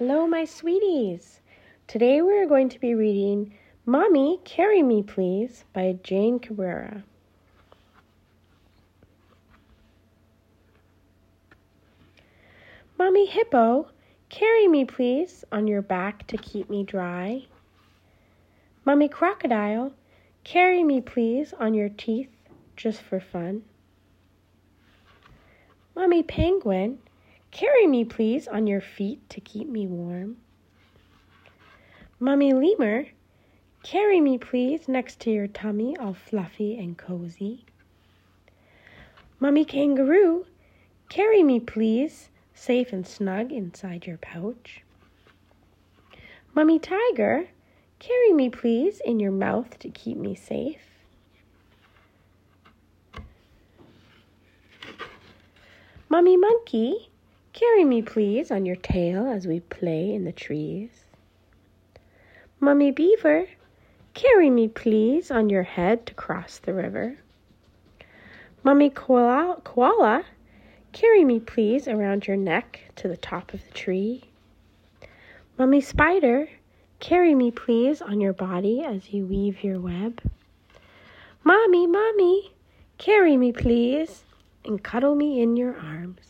Hello, my sweeties. Today we are going to be reading Mommy, Carry Me Please by Jane Cabrera. Mommy Hippo, carry me please on your back to keep me dry. Mommy Crocodile, carry me please on your teeth just for fun. Mommy Penguin, carry me please on your feet to keep me warm. Mummy Lemur, carry me please next to your tummy all fluffy and cozy. Mummy Kangaroo, carry me please safe and snug inside your pouch. Mummy Tiger, carry me please in your mouth to keep me safe. Mummy Monkey, carry me please on your tail as we play in the trees. Mummy Beaver, carry me please on your head to cross the river. Mummy Koala, koala Carry me, please, around your neck to the top of the tree. Mummy Spider, carry me, please, on your body as you weave your web. Mommy, Mommy, carry me, please, and cuddle me in your arms.